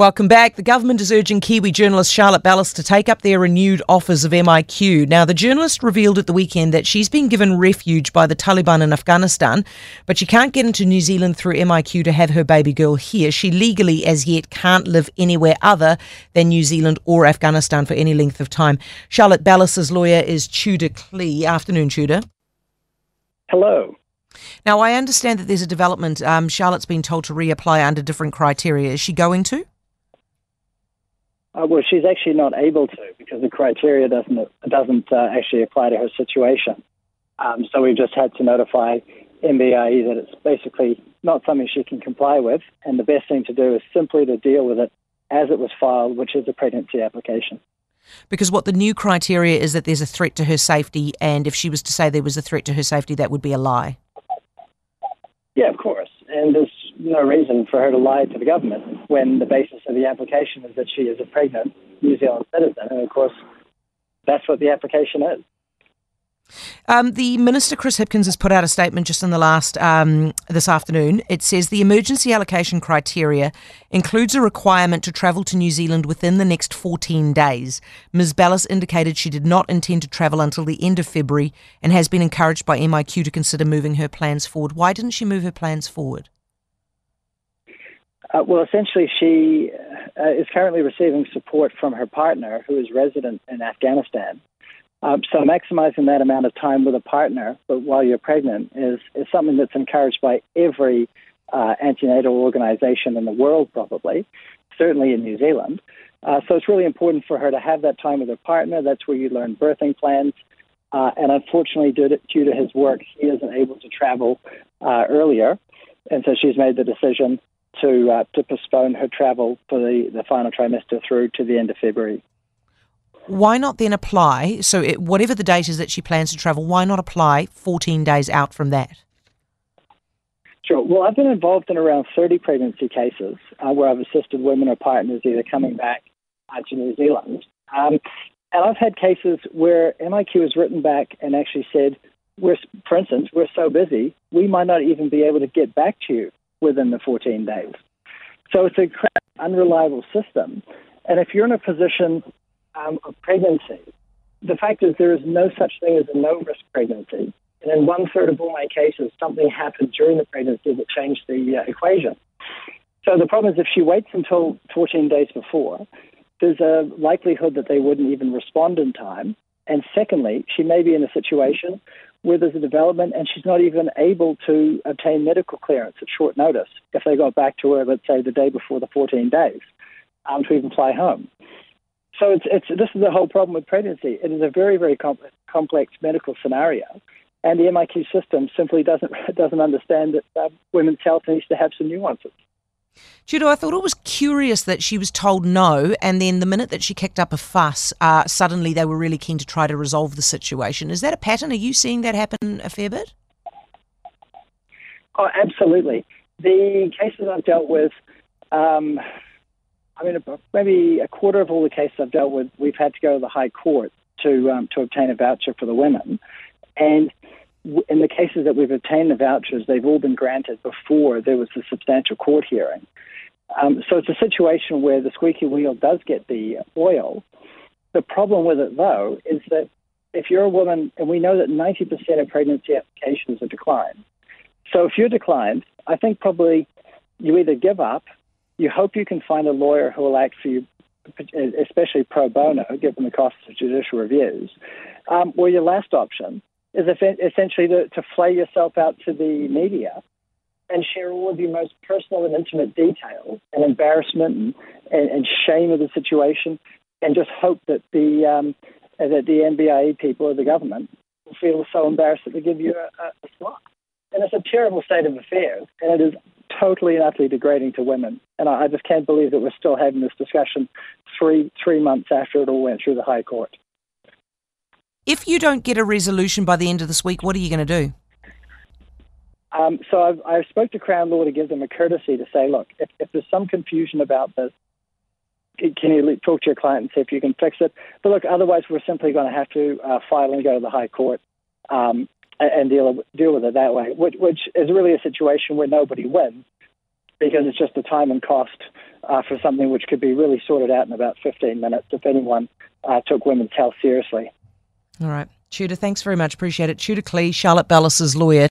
Welcome back. The government is urging Kiwi journalist Charlotte Bellis to take up their renewed offers of MIQ. Now, the journalist revealed at the weekend that she's been given refuge by the Taliban in Afghanistan, but she can't get into New Zealand through MIQ to have her baby girl here. She legally, as yet, can't live anywhere other than New Zealand or Afghanistan for any length of time. Charlotte Bellis's lawyer is Tudor Clee. Afternoon, Tudor. Hello. Now, I understand that there's a development. Um, Charlotte's been told to reapply under different criteria. Is she going to? Uh, well, she's actually not able to because the criteria doesn't doesn't uh, actually apply to her situation. Um, so we've just had to notify MBIE that it's basically not something she can comply with, and the best thing to do is simply to deal with it as it was filed, which is a pregnancy application. Because what the new criteria is that there's a threat to her safety, and if she was to say there was a threat to her safety, that would be a lie. Yeah, of course. And there's no reason for her to lie to the government when the basis of the application is that she is a pregnant New Zealand citizen. And of course, that's what the application is. Um, the minister Chris Hipkins has put out a statement just in the last um, this afternoon. It says the emergency allocation criteria includes a requirement to travel to New Zealand within the next 14 days. Ms. Bellis indicated she did not intend to travel until the end of February and has been encouraged by MIQ to consider moving her plans forward. Why didn't she move her plans forward? Uh, well, essentially, she uh, is currently receiving support from her partner, who is resident in Afghanistan. Um, so maximizing that amount of time with a partner, but while you're pregnant, is is something that's encouraged by every uh, antenatal organization in the world, probably, certainly in New Zealand. Uh, so it's really important for her to have that time with her partner. That's where you learn birthing plans. Uh, and unfortunately, due to, due to, his work, he isn't able to travel uh, earlier, and so she's made the decision to uh, to postpone her travel for the, the final trimester through to the end of February why not then apply? So, it, whatever the date is that she plans to travel, why not apply 14 days out from that? Sure. Well, I've been involved in around 30 pregnancy cases uh, where I've assisted women or partners either coming back uh, to New Zealand. Um, and I've had cases where MIQ has written back and actually said, we're, for instance, we're so busy, we might not even be able to get back to you within the 14 days. So it's a unreliable system. And if you're in a position um, of pregnancy. The fact is, there is no such thing as a no risk pregnancy. And in one third of all my cases, something happened during the pregnancy that changed the uh, equation. So the problem is, if she waits until 14 days before, there's a likelihood that they wouldn't even respond in time. And secondly, she may be in a situation where there's a development and she's not even able to obtain medical clearance at short notice if they got back to her, let's say, the day before the 14 days um, to even fly home. So it's, it's, this is the whole problem with pregnancy. It is a very, very complex, medical scenario. And the MIQ system simply doesn't, doesn't understand that uh, women's health needs to have some nuances. Tudor, I thought it was curious that she was told no, and then the minute that she kicked up a fuss, uh, suddenly they were really keen to try to resolve the situation. Is that a pattern? Are you seeing that happen a fair bit? Oh, absolutely. The cases I've dealt with, um, I mean, maybe a quarter of all the cases I've dealt with, we've had to go to the High Court to um, to obtain a voucher for the women, and in the cases that we've obtained the vouchers, they've all been granted before there was a substantial court hearing. Um, so it's a situation where the squeaky wheel does get the oil. The problem with it, though, is that if you're a woman, and we know that 90% of pregnancy applications are declined. So if you're declined, I think probably you either give up you hope you can find a lawyer who will act for you, especially pro bono, given the costs of judicial reviews. Um, or your last option is essentially to, to flay yourself out to the media and share all of your most personal and intimate details and embarrassment and, and, and shame of the situation, and just hope that the um, that the MBIE people or the government will feel so embarrassed that they give you a, a slot. And it's a terrible state of affairs, and it is totally and utterly degrading to women. And I, I just can't believe that we're still having this discussion three three months after it all went through the High Court. If you don't get a resolution by the end of this week, what are you going to do? Um, so I've, I've, spoke to Crown Law to give them a courtesy to say, look, if, if there's some confusion about this, can you talk to your client and see if you can fix it? But look, otherwise we're simply going to have to uh, file and go to the High Court um, and deal deal with it that way, which, which is really a situation where nobody wins because it's just the time and cost uh, for something which could be really sorted out in about 15 minutes if anyone uh, took women's health seriously. All right. Tudor, thanks very much. Appreciate it. Tudor Clee, Charlotte Bellis's lawyer.